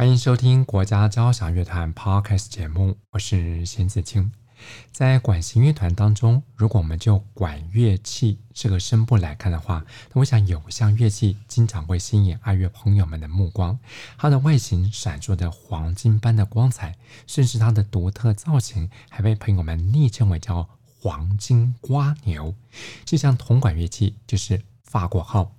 欢迎收听国家交响乐团 Podcast 节目，我是邢子清。在管弦乐团当中，如果我们就管乐器这个声部来看的话，那我想有项乐器经常会吸引爱乐朋友们的目光。它的外形闪烁着黄金般的光彩，甚至它的独特造型还被朋友们昵称为叫“黄金瓜牛”。这项铜管乐器就是法国号。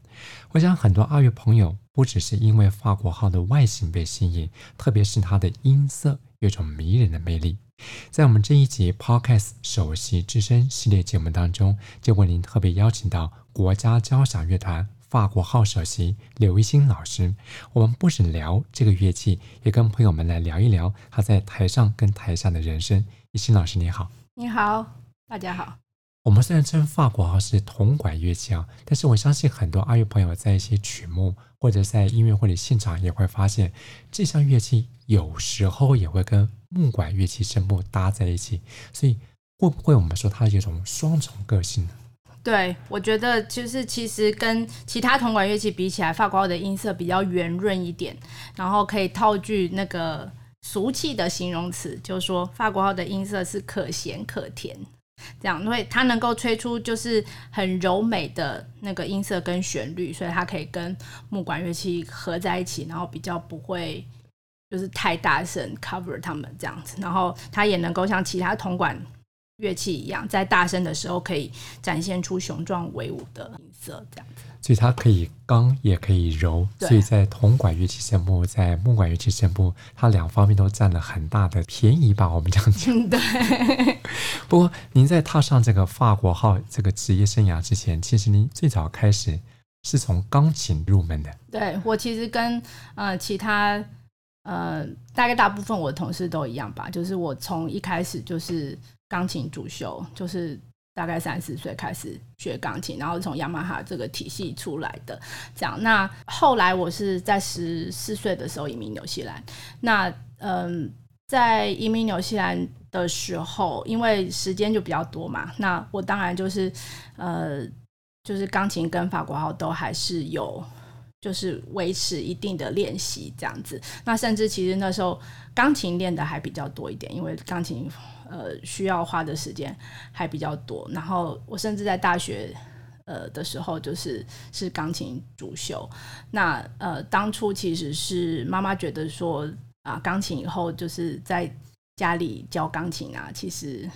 我想很多爱乐朋友不只是因为法国号的外形被吸引，特别是它的音色有种迷人的魅力。在我们这一集 Podcast 首席之声系列节目当中，就为您特别邀请到国家交响乐团法国号首席刘一新老师。我们不止聊这个乐器，也跟朋友们来聊一聊他在台上跟台下的人生。一星老师你好，你好，大家好。我们虽然称法国号是铜管乐器啊，但是我相信很多阿乐朋友在一些曲目或者在音乐会的现场也会发现，这项乐器有时候也会跟木管乐器声部搭在一起，所以会不会我们说它有种双重个性呢？对，我觉得就是其实跟其他铜管乐器比起来，法国号的音色比较圆润一点，然后可以套句那个俗气的形容词，就是说法国号的音色是可咸可甜。这样，因为它能够吹出就是很柔美的那个音色跟旋律，所以它可以跟木管乐器合在一起，然后比较不会就是太大声 cover 它们这样子，然后它也能够像其他铜管乐器一样，在大声的时候可以展现出雄壮威武的音色这样子。所以它可以刚也可以柔，所以在铜管乐器声部，在木管乐器声部，它两方面都占了很大的便宜吧？我们这样讲。对。不过，您在踏上这个法国号这个职业生涯之前，其实您最早开始是从钢琴入门的。对，我其实跟呃其他呃大概大部分我的同事都一样吧，就是我从一开始就是钢琴主修，就是。大概三四岁开始学钢琴，然后从雅马哈这个体系出来的。这样，那后来我是在十四岁的时候移民纽西兰。那嗯，在移民纽西兰的时候，因为时间就比较多嘛，那我当然就是呃，就是钢琴跟法国号都还是有，就是维持一定的练习这样子。那甚至其实那时候钢琴练的还比较多一点，因为钢琴。呃，需要花的时间还比较多。然后我甚至在大学呃的时候，就是是钢琴主修。那呃，当初其实是妈妈觉得说啊，钢琴以后就是在家里教钢琴啊，其实。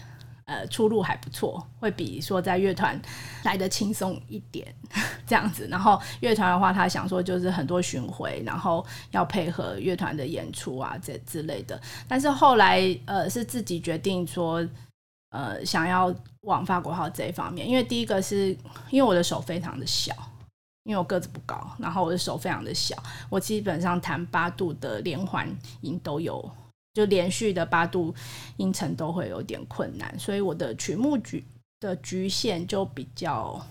呃，出路还不错，会比说在乐团来得轻松一点 这样子。然后乐团的话，他想说就是很多巡回，然后要配合乐团的演出啊这之类的。但是后来呃是自己决定说，呃想要往法国号这一方面，因为第一个是因为我的手非常的小，因为我个子不高，然后我的手非常的小，我基本上弹八度的连环音都有。就连续的八度音程都会有点困难，所以我的曲目局的局限就比较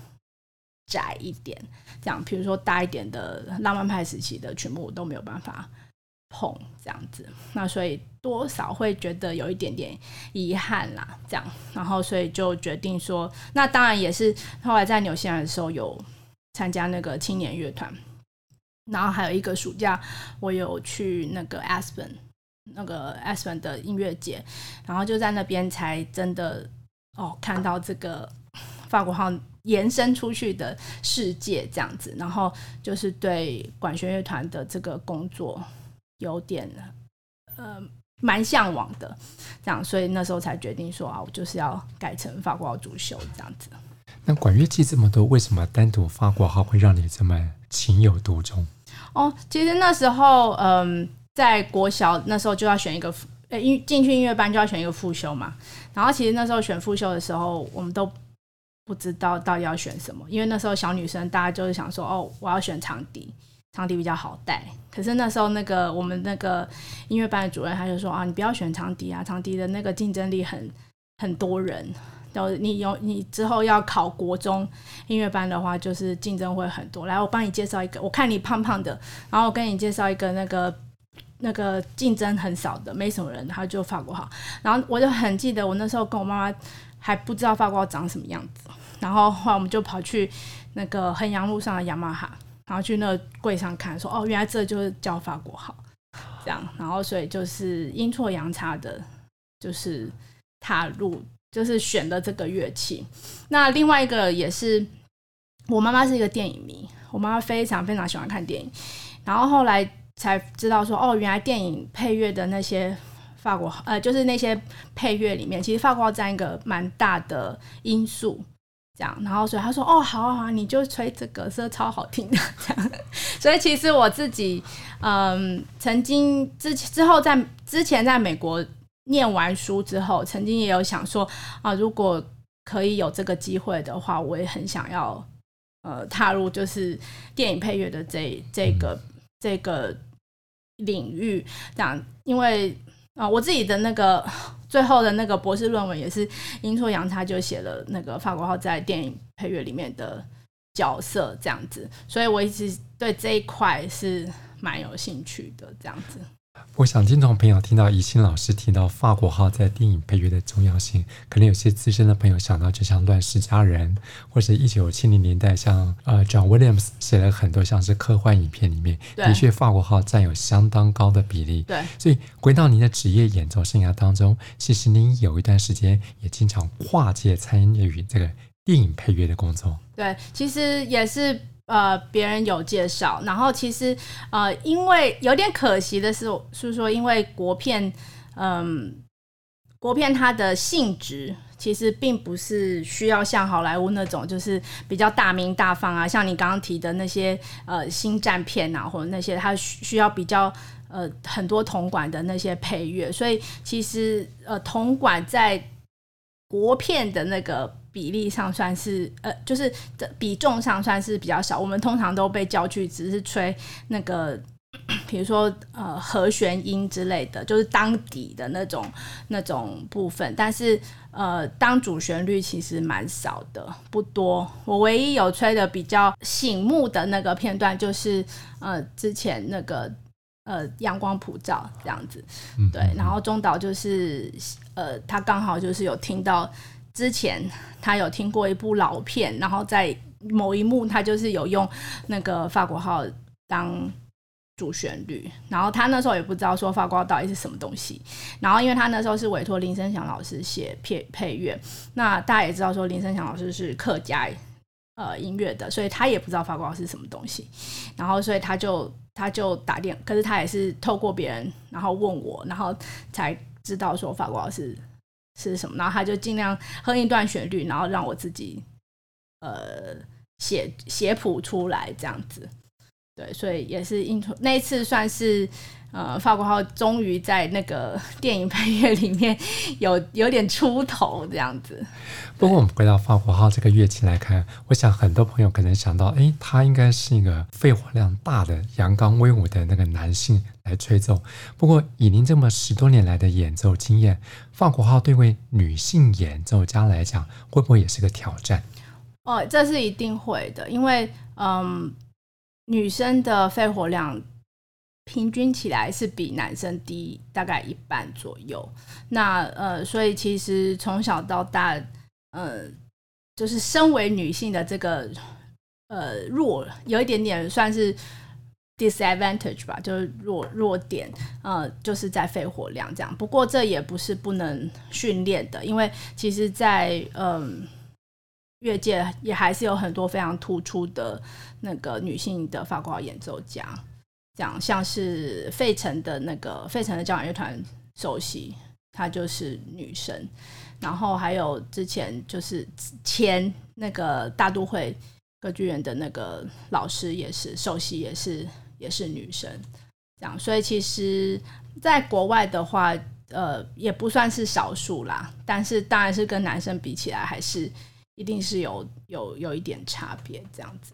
窄一点。这样，比如说大一点的浪漫派时期的曲目，我都没有办法碰这样子。那所以多少会觉得有一点点遗憾啦。这样，然后所以就决定说，那当然也是后来在纽西兰的时候有参加那个青年乐团，然后还有一个暑假我有去那个 Aspen。那个 Aspen 的音乐节，然后就在那边才真的哦看到这个法国号延伸出去的世界这样子，然后就是对管弦乐团的这个工作有点呃蛮向往的，这样，所以那时候才决定说啊，我就是要改成法国号主修这样子。那管乐器这么多，为什么单独法国号会让你这么情有独钟？哦，其实那时候嗯。在国小那时候就要选一个呃音进去音乐班就要选一个副修嘛，然后其实那时候选副修的时候，我们都不知道到底要选什么，因为那时候小女生大家就是想说哦，我要选长笛，长笛比较好带。可是那时候那个我们那个音乐班的主任他就说啊，你不要选长笛啊，长笛的那个竞争力很很多人。然后你有你之后要考国中音乐班的话，就是竞争会很多。来，我帮你介绍一个，我看你胖胖的，然后我跟你介绍一个那个那个竞争很少的，没什么人，他就法国号。然后我就很记得，我那时候跟我妈妈还不知道法国号长什么样子。然后后来我们就跑去那个衡阳路上的雅马哈，然后去那个柜上看，说哦，原来这就是叫法国号，这样。然后所以就是阴错阳差的，就是踏入。就是选的这个乐器，那另外一个也是，我妈妈是一个电影迷，我妈妈非常非常喜欢看电影，然后后来才知道说，哦，原来电影配乐的那些法国呃，就是那些配乐里面，其实法国占一个蛮大的因素，这样，然后所以他说，哦，好好，你就吹这个，是超好听的，这样，所以其实我自己，嗯，曾经之之后在之前在美国。念完书之后，曾经也有想说啊，如果可以有这个机会的话，我也很想要呃踏入就是电影配乐的这这个这个领域，这样，因为啊，我自己的那个最后的那个博士论文也是阴错阳差就写了那个法国号在电影配乐里面的角色这样子，所以我一直对这一块是蛮有兴趣的这样子。我想听众朋友听到宜欣老师提到法国号在电影配乐的重要性，可能有些资深的朋友想到，就像《乱世佳人》，或者一九七零年代像呃 John Williams 写了很多像是科幻影片里面，的确法国号占有相当高的比例。对，所以回到您的职业演奏生涯当中，其实您有一段时间也经常跨界参与这个电影配乐的工作。对，其实也是。呃，别人有介绍，然后其实呃，因为有点可惜的是，是说因为国片，嗯，国片它的性质其实并不是需要像好莱坞那种，就是比较大名大放啊，像你刚刚提的那些呃星战片啊，或者那些它需要比较呃很多铜管的那些配乐，所以其实呃铜管在国片的那个。比例上算是呃，就是的比重上算是比较少。我们通常都被叫去，只是吹那个，比如说呃和弦音之类的，就是当底的那种那种部分。但是呃，当主旋律其实蛮少的，不多。我唯一有吹的比较醒目的那个片段，就是呃之前那个呃阳光普照这样子，对。然后中岛就是呃，他刚好就是有听到。之前他有听过一部老片，然后在某一幕他就是有用那个法国号当主旋律，然后他那时候也不知道说法国号到底是什么东西，然后因为他那时候是委托林生祥老师写配配乐，那大家也知道说林生祥老师是客家呃音乐的，所以他也不知道法国号是什么东西，然后所以他就他就打电，可是他也是透过别人然后问我，然后才知道说法国号是。是什么？然后他就尽量哼一段旋律，然后让我自己呃写写谱出来这样子。对，所以也是因那一次算是呃法国号终于在那个 电影配乐里面有有点出头这样子。不过我们回到法国号这个乐器来看，我想很多朋友可能想到，哎，他应该是一个肺活量大的、阳刚威武的那个男性来吹奏。不过以您这么十多年来的演奏经验，法国号对位女性演奏家来讲，会不会也是个挑战？哦，这是一定会的，因为嗯。女生的肺活量平均起来是比男生低大概一半左右。那呃，所以其实从小到大，呃，就是身为女性的这个呃弱，有一点点算是 disadvantage 吧，就是弱弱点，呃，就是在肺活量这样。不过这也不是不能训练的，因为其实在，嗯。乐界也还是有很多非常突出的那个女性的法国演奏家，这样像是费城的那个费城的交响乐团首席，她就是女生，然后还有之前就是前那个大都会歌剧院的那个老师也是首席，也是也是女生，这样，所以其实在国外的话，呃，也不算是少数啦，但是当然是跟男生比起来还是。一定是有有有一点差别这样子。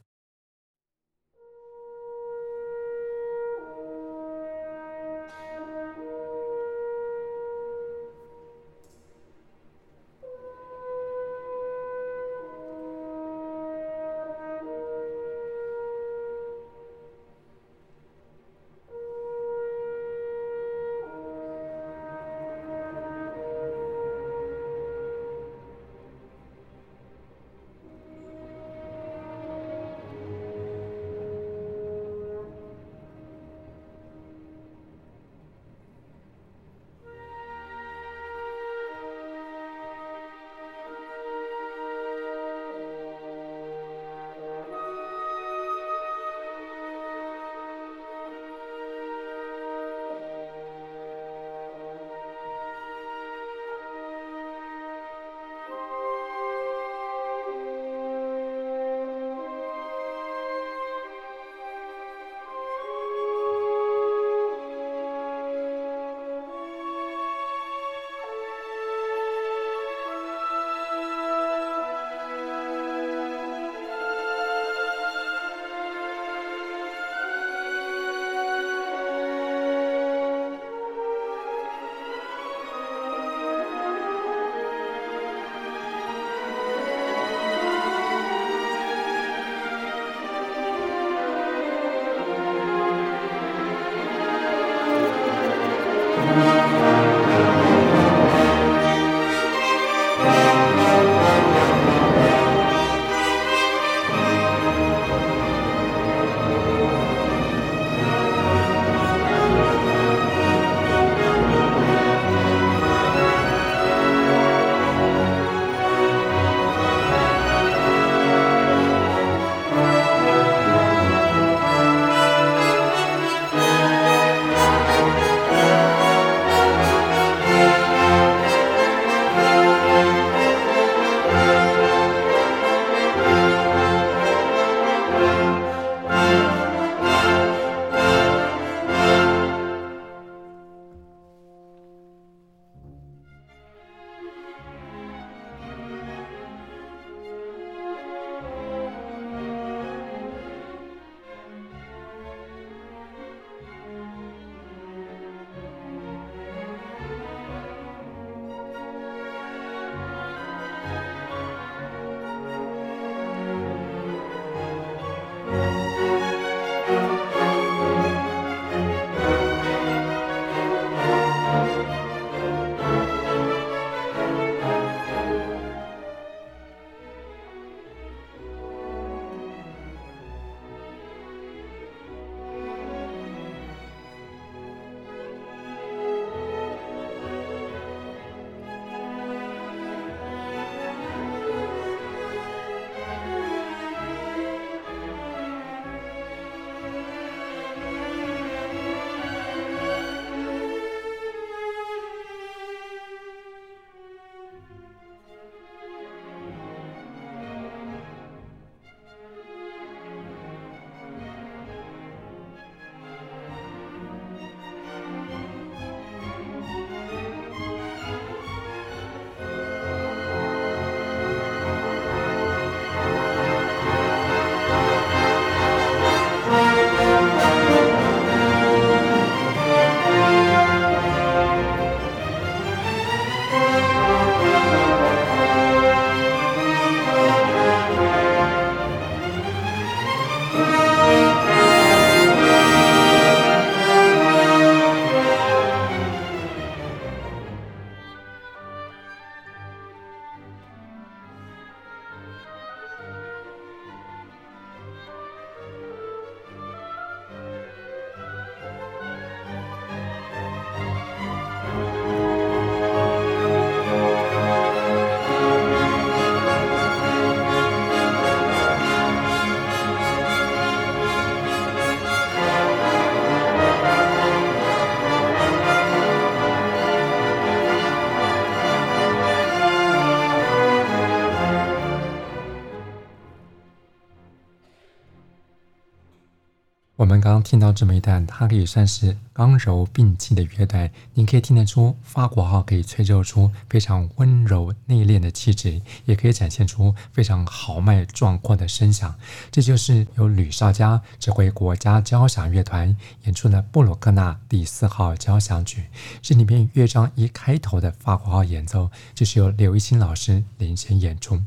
我们刚刚听到这么一段，它可以算是刚柔并济的乐段。您可以听得出，法国号可以吹奏出非常温柔内敛的气质，也可以展现出非常豪迈壮阔的声响。这就是由吕绍嘉指挥国家交响乐团演出的布鲁克纳第四号交响曲。这里面乐章一开头的法国号演奏，就是由刘一钦老师领衔演出。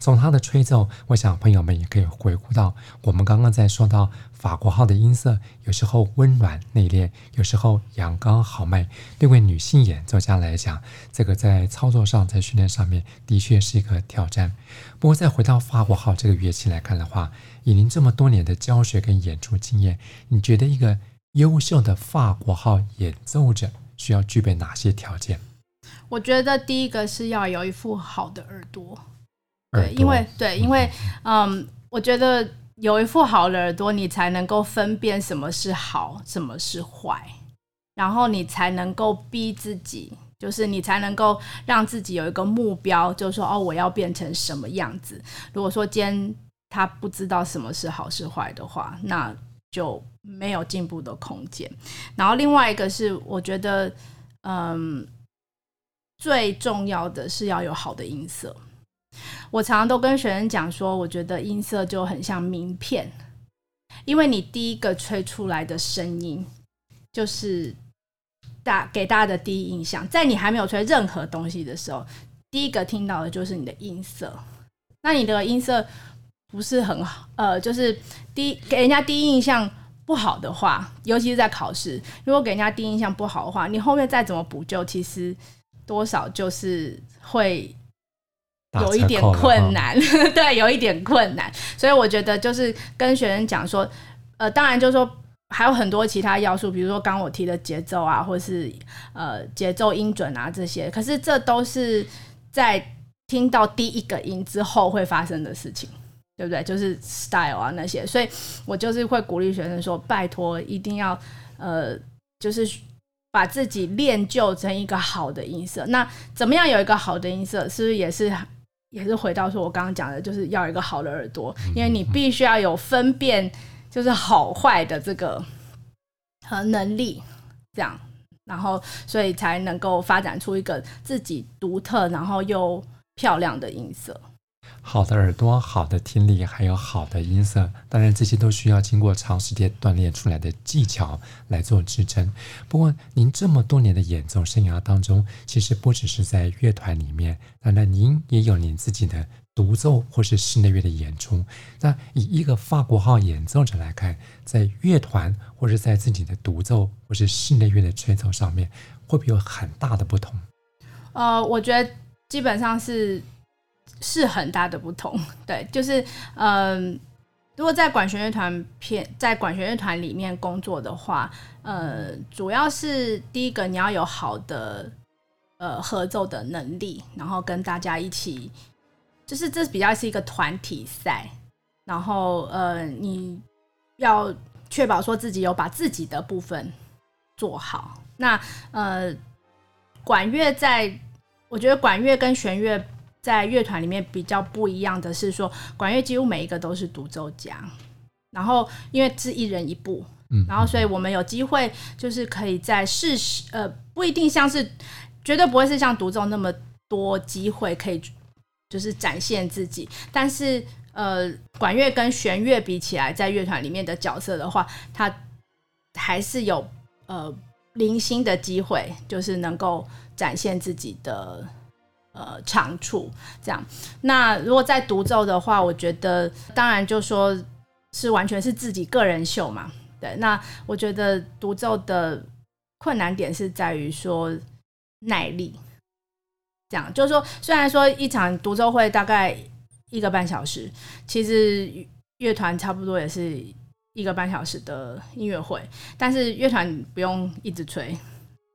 从他的吹奏，我想朋友们也可以回顾到我们刚刚在说到。法国号的音色有时候温暖内敛，有时候阳刚豪迈。对位女性演奏家来讲，这个在操作上、在训练上面的确是一个挑战。不过，再回到法国号这个乐器来看的话，以您这么多年的教学跟演出经验，你觉得一个优秀的法国号演奏者需要具备哪些条件？我觉得第一个是要有一副好的耳朵，耳朵对，因为对，因为嗯，我觉得。有一副好的耳朵，你才能够分辨什么是好，什么是坏，然后你才能够逼自己，就是你才能够让自己有一个目标，就是说哦，我要变成什么样子。如果说今天他不知道什么是好是坏的话，那就没有进步的空间。然后另外一个是，我觉得，嗯，最重要的是要有好的音色。我常常都跟学生讲说，我觉得音色就很像名片，因为你第一个吹出来的声音，就是大给大家的第一印象。在你还没有吹任何东西的时候，第一个听到的就是你的音色。那你的音色不是很好，呃，就是第一给人家第一印象不好的话，尤其是在考试，如果给人家第一印象不好的话，你后面再怎么补救，其实多少就是会。有一点困难，对，有一点困难，所以我觉得就是跟学生讲说，呃，当然就是说还有很多其他要素，比如说刚刚我提的节奏啊，或是呃节奏音准啊这些，可是这都是在听到第一个音之后会发生的事情，对不对？就是 style 啊那些，所以我就是会鼓励学生说，拜托一定要呃，就是把自己练就成一个好的音色。那怎么样有一个好的音色？是不是也是？也是回到说，我刚刚讲的，就是要一个好的耳朵，因为你必须要有分辨，就是好坏的这个和能力，这样，然后所以才能够发展出一个自己独特，然后又漂亮的音色。好的耳朵、好的听力，还有好的音色，当然这些都需要经过长时间锻炼出来的技巧来做支撑。不过，您这么多年的演奏生涯当中，其实不只是在乐团里面，当然您也有您自己的独奏或是室内乐的演出。那以一个法国号演奏者来看，在乐团或是在自己的独奏或是室内乐的吹奏上面，会不会有很大的不同？呃，我觉得基本上是。是很大的不同，对，就是嗯、如果在管弦乐团片，在管弦乐团里面工作的话，呃，主要是第一个你要有好的呃合奏的能力，然后跟大家一起，就是这比较是一个团体赛，然后呃，你要确保说自己有把自己的部分做好。那呃，管乐在，我觉得管乐跟弦乐。在乐团里面比较不一样的是说，管乐几乎每一个都是独奏家，然后因为是一人一部，嗯然后所以我们有机会就是可以在事实，呃，不一定像是，绝对不会是像独奏那么多机会可以就是展现自己，但是呃，管乐跟弦乐比起来，在乐团里面的角色的话，它还是有呃零星的机会，就是能够展现自己的。呃，长处这样。那如果在独奏的话，我觉得当然就说是完全是自己个人秀嘛。对，那我觉得独奏的困难点是在于说耐力。这样就是说，虽然说一场独奏会大概一个半小时，其实乐团差不多也是一个半小时的音乐会，但是乐团不用一直吹。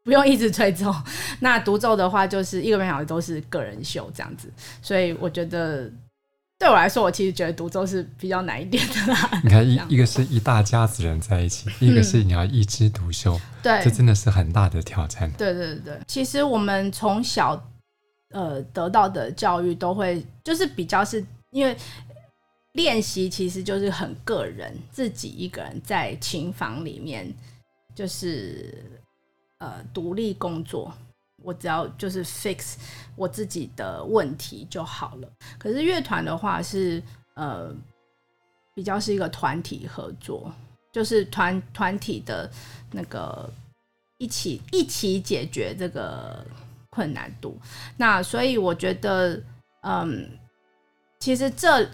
不用一直吹奏，那独奏的话就是一个半小时都是个人秀这样子，所以我觉得对我来说，我其实觉得独奏是比较难一点的啦。你看，一一个是一大家子人在一起，嗯、一个是你要一枝独秀，对，这真的是很大的挑战。对对对，其实我们从小呃得到的教育都会就是比较是因为练习其实就是很个人，自己一个人在琴房里面，就是呃独立工作，我只要就是 fix 我自己的问题就好了。可是乐团的话是呃比较是一个团体合作，就是团团体的那个一起一起解决这个困难度。那所以我觉得，嗯，其实这。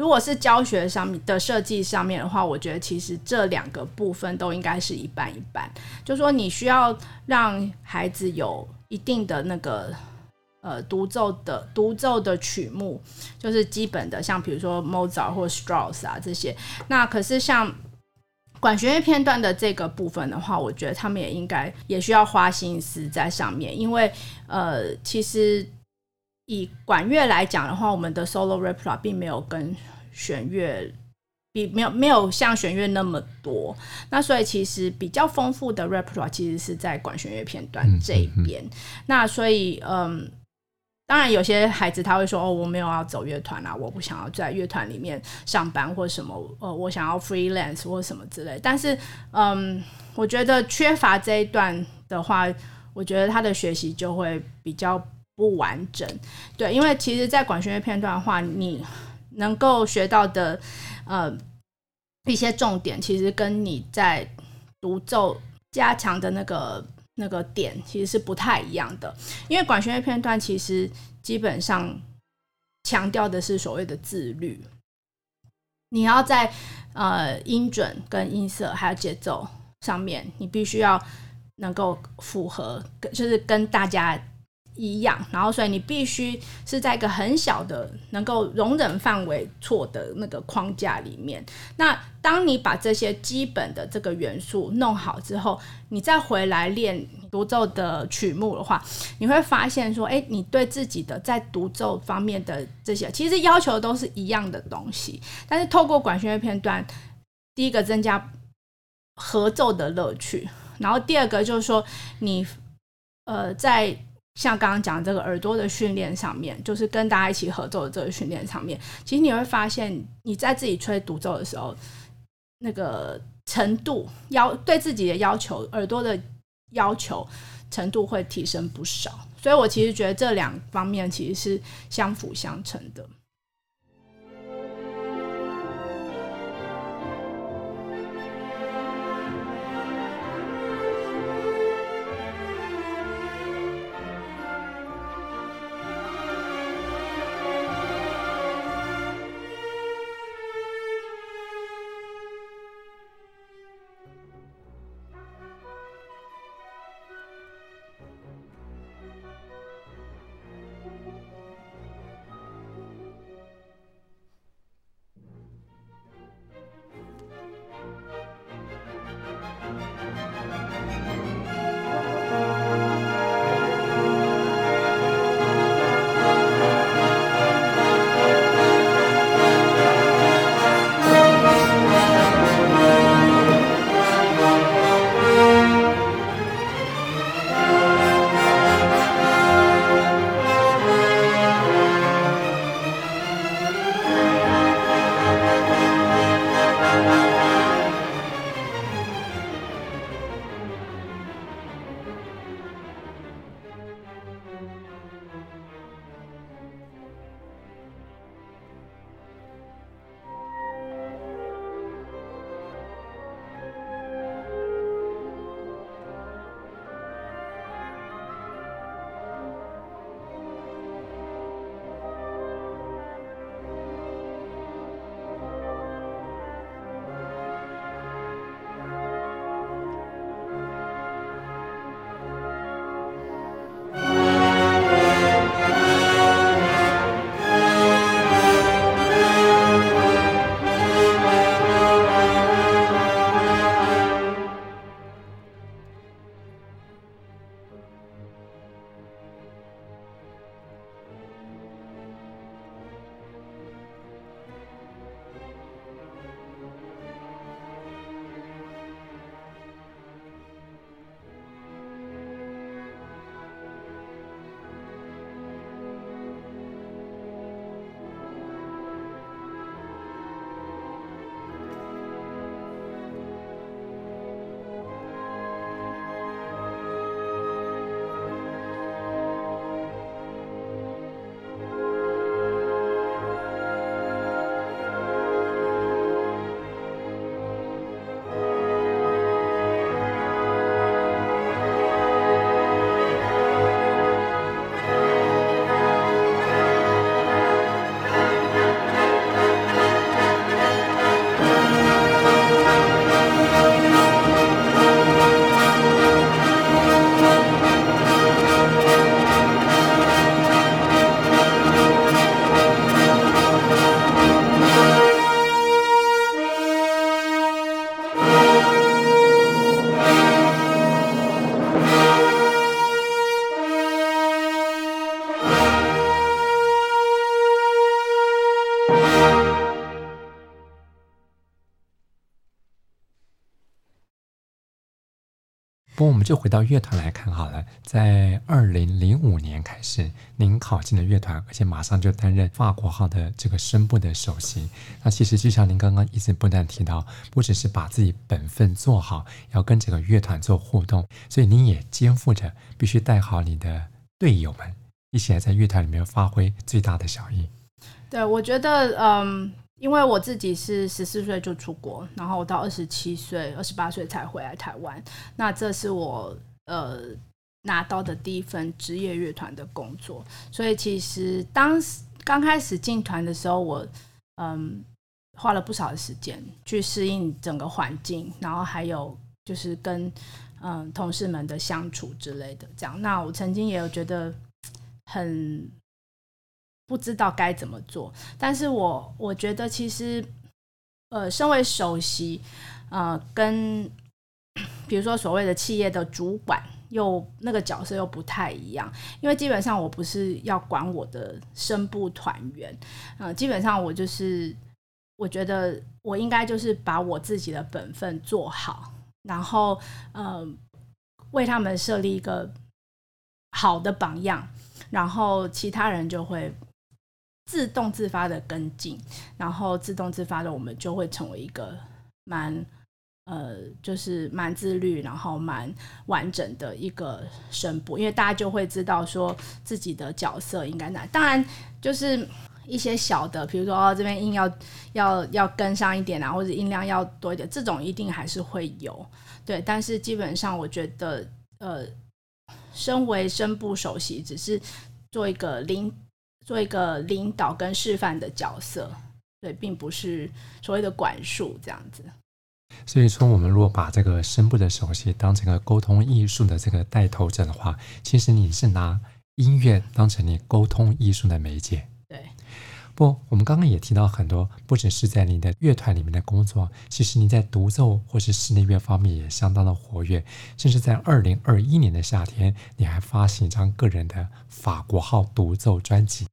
如果是教学上面的设计上面的话，我觉得其实这两个部分都应该是一半一半。就说你需要让孩子有一定的那个呃独奏的独奏的曲目，就是基本的，像比如说 Mozart 或 Strauss 啊这些。那可是像管弦乐片段的这个部分的话，我觉得他们也应该也需要花心思在上面，因为呃其实。以管乐来讲的话，我们的 solo repertoire 并没有跟弦乐比，没有没有像弦乐那么多。那所以其实比较丰富的 repertoire 其实是在管弦乐片段这一边。嗯嗯嗯。那所以，嗯，当然有些孩子他会说：“哦，我没有要走乐团啊，我不想要在乐团里面上班或什么，呃，我想要 freelance 或什么之类。”但是，嗯，我觉得缺乏这一段的话，我觉得他的学习就会比较。不完整，对，因为其实，在管弦乐片段的话，你能够学到的呃一些重点，其实跟你在独奏加强的那个那个点，其实是不太一样的。因为管弦乐片段其实基本上强调的是所谓的自律，你要在呃音准跟音色还有节奏上面，你必须要能够符合，就是跟大家。一样，然后所以你必须是在一个很小的能够容忍范围错的那个框架里面。那当你把这些基本的这个元素弄好之后，你再回来练独奏的曲目的话，你会发现说，哎，你对自己的在独奏方面的这些，其实要求都是一样的东西。但是透过管弦乐片段，第一个增加合奏的乐趣，然后第二个就是说你呃在。像刚刚讲这个耳朵的训练上面，就是跟大家一起合奏的这个训练上面，其实你会发现你在自己吹独奏的时候，那个程度要对自己的要求，耳朵的要求程度会提升不少。所以我其实觉得这两方面其实是相辅相成的。不过，我们就回到乐团来看好了。在二零零五年开始，您考进了乐团，而且马上就担任法国号的这个声部的首席。那其实就像您刚刚一直不断提到，不只是把自己本分做好，要跟这个乐团做互动，所以您也肩负着必须带好你的队友们，一起来在乐团里面发挥最大的效益。对，我觉得，嗯。因为我自己是十四岁就出国，然后我到二十七岁、二十八岁才回来台湾。那这是我呃拿到的第一份职业乐团的工作，所以其实当时刚开始进团的时候，我嗯花了不少的时间去适应整个环境，然后还有就是跟嗯同事们的相处之类的。这样，那我曾经也有觉得很。不知道该怎么做，但是我我觉得其实，呃，身为首席，呃，跟比如说所谓的企业的主管，又那个角色又不太一样，因为基本上我不是要管我的声部团员，呃，基本上我就是我觉得我应该就是把我自己的本分做好，然后呃，为他们设立一个好的榜样，然后其他人就会。自动自发的跟进，然后自动自发的，我们就会成为一个蛮呃，就是蛮自律，然后蛮完整的一个声部，因为大家就会知道说自己的角色应该哪。当然，就是一些小的，比如说哦，这边音要要要跟上一点啊，或者音量要多一点，这种一定还是会有。对，但是基本上我觉得，呃，身为声部首席，只是做一个领。做一个领导跟示范的角色，对，并不是所谓的管束这样子。所以说，我们如果把这个声部的熟悉当成个沟通艺术的这个带头者的话，其实你是拿音乐当成你沟通艺术的媒介。对不，我们刚刚也提到很多，不只是在你的乐团里面的工作，其实你在独奏或是室内乐方面也相当的活跃，甚至在二零二一年的夏天，你还发行一张个人的法国号独奏专辑。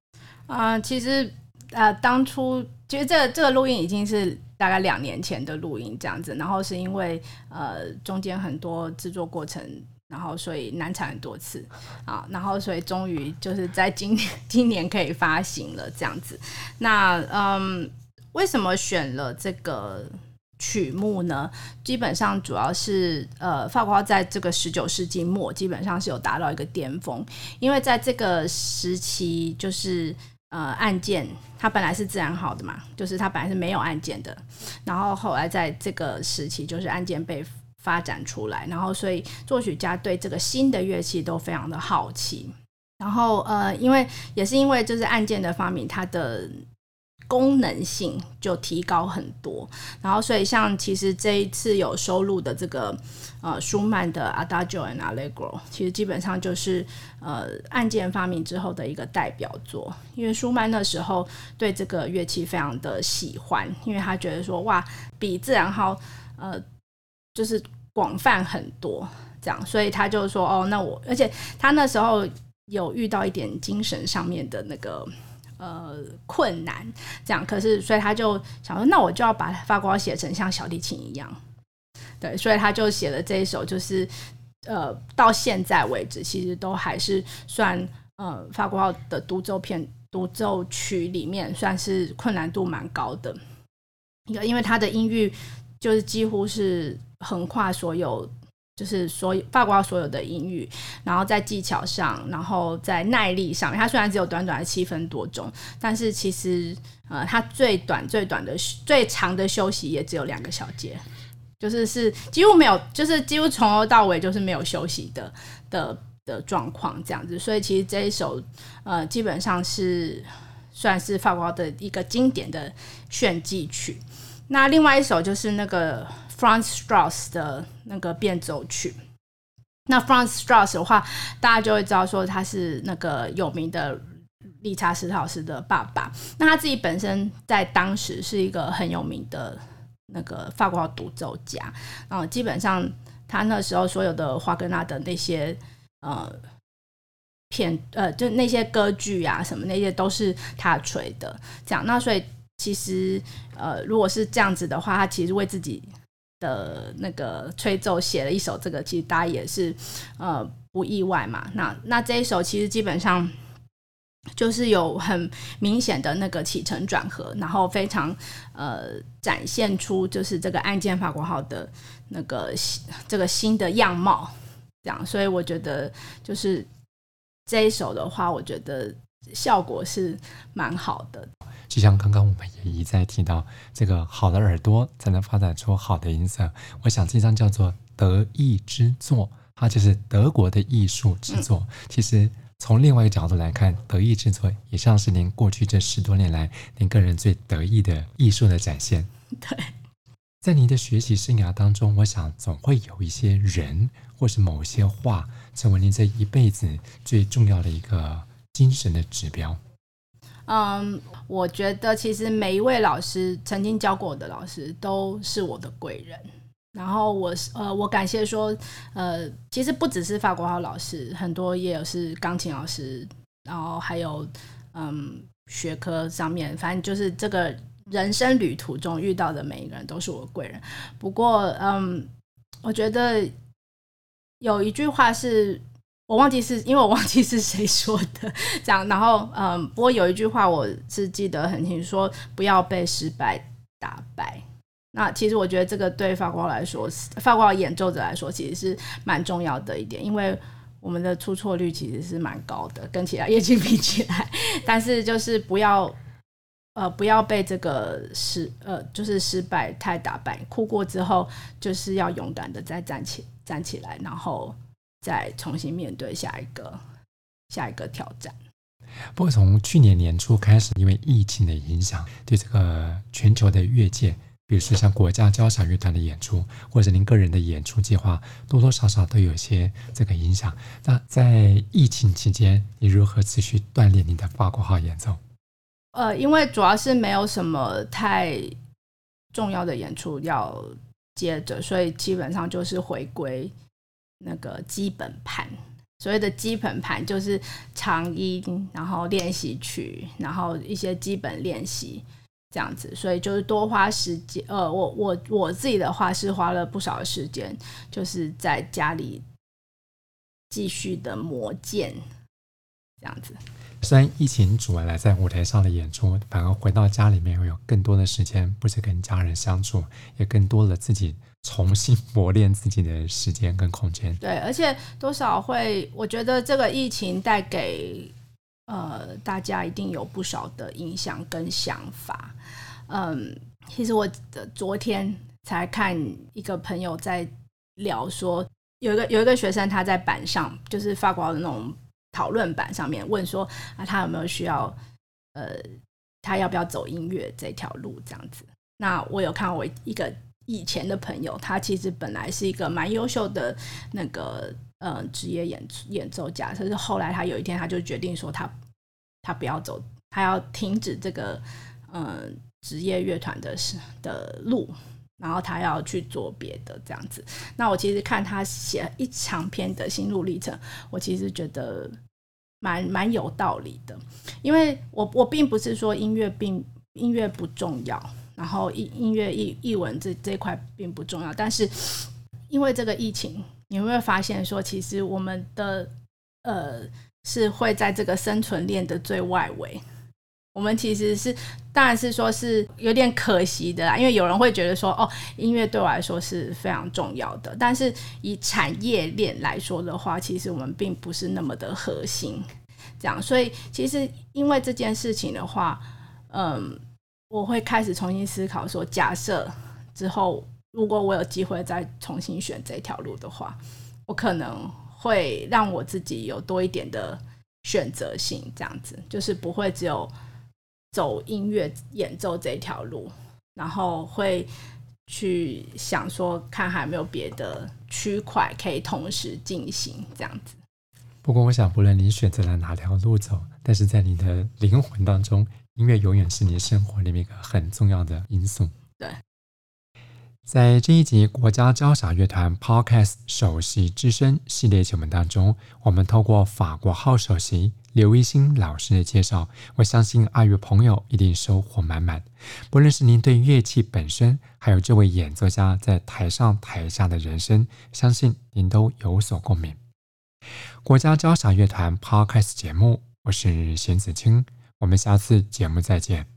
啊、其实呃，当初其实这这个录音已经是大概两年前的录音这样子，然后是因为呃中间很多制作过程。然后，所以难产很多次啊，然后所以终于就是在今年 今年可以发行了这样子。那嗯，为什么选了这个曲目呢？基本上主要是呃，法国在这个十九世纪末基本上是有达到一个巅峰，因为在这个时期就是呃，按键它本来是自然好的嘛，就是它本来是没有按键的，然后后来在这个时期就是按键被。发展出来，然后所以作曲家对这个新的乐器都非常的好奇，然后呃，因为也是因为就是按键的发明，它的功能性就提高很多，然后所以像其实这一次有收录的这个呃舒曼的 Adagio and Allegro，其实基本上就是呃按键发明之后的一个代表作，因为舒曼那时候对这个乐器非常的喜欢，因为他觉得说哇，比自然号呃就是。广泛很多，这样，所以他就说：“哦，那我，而且他那时候有遇到一点精神上面的那个呃困难，这样，可是所以他就想说，那我就要把法国写成像小提琴一样，对，所以他就写了这一首，就是呃，到现在为止，其实都还是算呃法国号的独奏片独奏曲里面算是困难度蛮高的一个，因为他的音域就是几乎是。”横跨所有，就是所有法国所有的音域，然后在技巧上，然后在耐力上面，它虽然只有短短的七分多钟，但是其实呃，它最短最短的最长的休息也只有两个小节，就是是几乎没有，就是几乎从头到尾就是没有休息的的的状况这样子，所以其实这一首呃，基本上是算是法国的一个经典的炫技曲。那另外一首就是那个。Franz Strauss 的那个变奏曲，那 Franz Strauss 的话，大家就会知道说他是那个有名的理查史特劳斯的爸爸。那他自己本身在当时是一个很有名的那个法国独奏家，然后基本上他那时候所有的华格纳的那些呃片呃，就那些歌剧啊什么那些都是他吹的。这样，那所以其实呃，如果是这样子的话，他其实为自己。的那个吹奏写了一首这个，其实大家也是呃不意外嘛。那那这一首其实基本上就是有很明显的那个起承转合，然后非常呃展现出就是这个案件法国号的那个这个新的样貌，这样。所以我觉得就是这一首的话，我觉得效果是蛮好的。就像刚刚我们也一再提到，这个好的耳朵才能发展出好的音色。我想这张叫做德意之作，它就是德国的艺术之作。嗯、其实从另外一个角度来看，得意之作也像是您过去这十多年来您个人最得意的艺术的展现。对，在您的学习生涯当中，我想总会有一些人或是某些话，成为您这一辈子最重要的一个精神的指标。嗯，我觉得其实每一位老师曾经教过我的老师都是我的贵人。然后我是呃，我感谢说，呃，其实不只是法国号老师，很多也有是钢琴老师，然后还有嗯学科上面，反正就是这个人生旅途中遇到的每一个人都是我的贵人。不过嗯，我觉得有一句话是。我忘记是因为我忘记是谁说的，这样。然后，嗯，不过有一句话我是记得很清楚，说不要被失败打败。那其实我觉得这个对法国来说，法国演奏者来说，其实是蛮重要的一点，因为我们的出错率其实是蛮高的，跟其他乐器比起来。但是就是不要，呃，不要被这个失，呃，就是失败太打败。哭过之后，就是要勇敢的再站起站起来，然后。再重新面对下一个下一个挑战。不过从去年年初开始，因为疫情的影响，对这个全球的乐界，比如说像国家交响乐团的演出，或者您个人的演出计划，多多少少都有些这个影响。那在疫情期间，你如何持续锻炼你的法国号演奏？呃，因为主要是没有什么太重要的演出要接着，所以基本上就是回归。那个基本盘，所谓的基本盘就是长音，然后练习曲，然后一些基本练习这样子，所以就是多花时间。呃，我我我自己的话是花了不少时间，就是在家里继续的磨剑这样子。虽然疫情阻碍了在舞台上的演出，反而回到家里面会有更多的时间，不是跟家人相处，也更多了自己。重新磨练自己的时间跟空间，对，而且多少会，我觉得这个疫情带给呃大家一定有不少的影响跟想法。嗯，其实我的昨天才看一个朋友在聊说，有一个有一个学生他在板上，就是法国的那种讨论板上面问说啊，他有没有需要呃，他要不要走音乐这条路这样子？那我有看我一个。以前的朋友，他其实本来是一个蛮优秀的那个呃职业演演奏家，可是后来他有一天他就决定说他他不要走，他要停止这个呃职业乐团的的路，然后他要去做别的这样子。那我其实看他写一长篇的心路历程，我其实觉得蛮蛮有道理的，因为我我并不是说音乐并音乐不重要。然后音音乐艺艺文这这块并不重要，但是因为这个疫情，你会发现说，其实我们的呃是会在这个生存链的最外围。我们其实是当然是说是有点可惜的啦，因为有人会觉得说，哦，音乐对我来说是非常重要的，但是以产业链来说的话，其实我们并不是那么的核心。这样，所以其实因为这件事情的话，嗯。我会开始重新思考，说假设之后如果我有机会再重新选这条路的话，我可能会让我自己有多一点的选择性，这样子就是不会只有走音乐演奏这条路，然后会去想说看还有没有别的区块可以同时进行这样子。不过，我想不论你选择了哪条路走，但是在你的灵魂当中。音乐永远是你生活里面一个很重要的因素。对，在这一集国家交响乐团 Podcast 首席之声系列节目当中，我们透过法国号首席刘一新老师的介绍，我相信爱乐朋友一定收获满满。不论是您对乐器本身，还有这位演奏家在台上台下的人生，相信您都有所共鸣。国家交响乐团 Podcast 节目，我是邢子清，我们下次节目再见。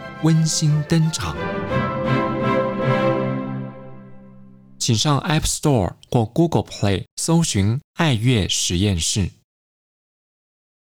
温馨登场，请上 App Store 或 Google Play 搜寻“爱乐实验室”。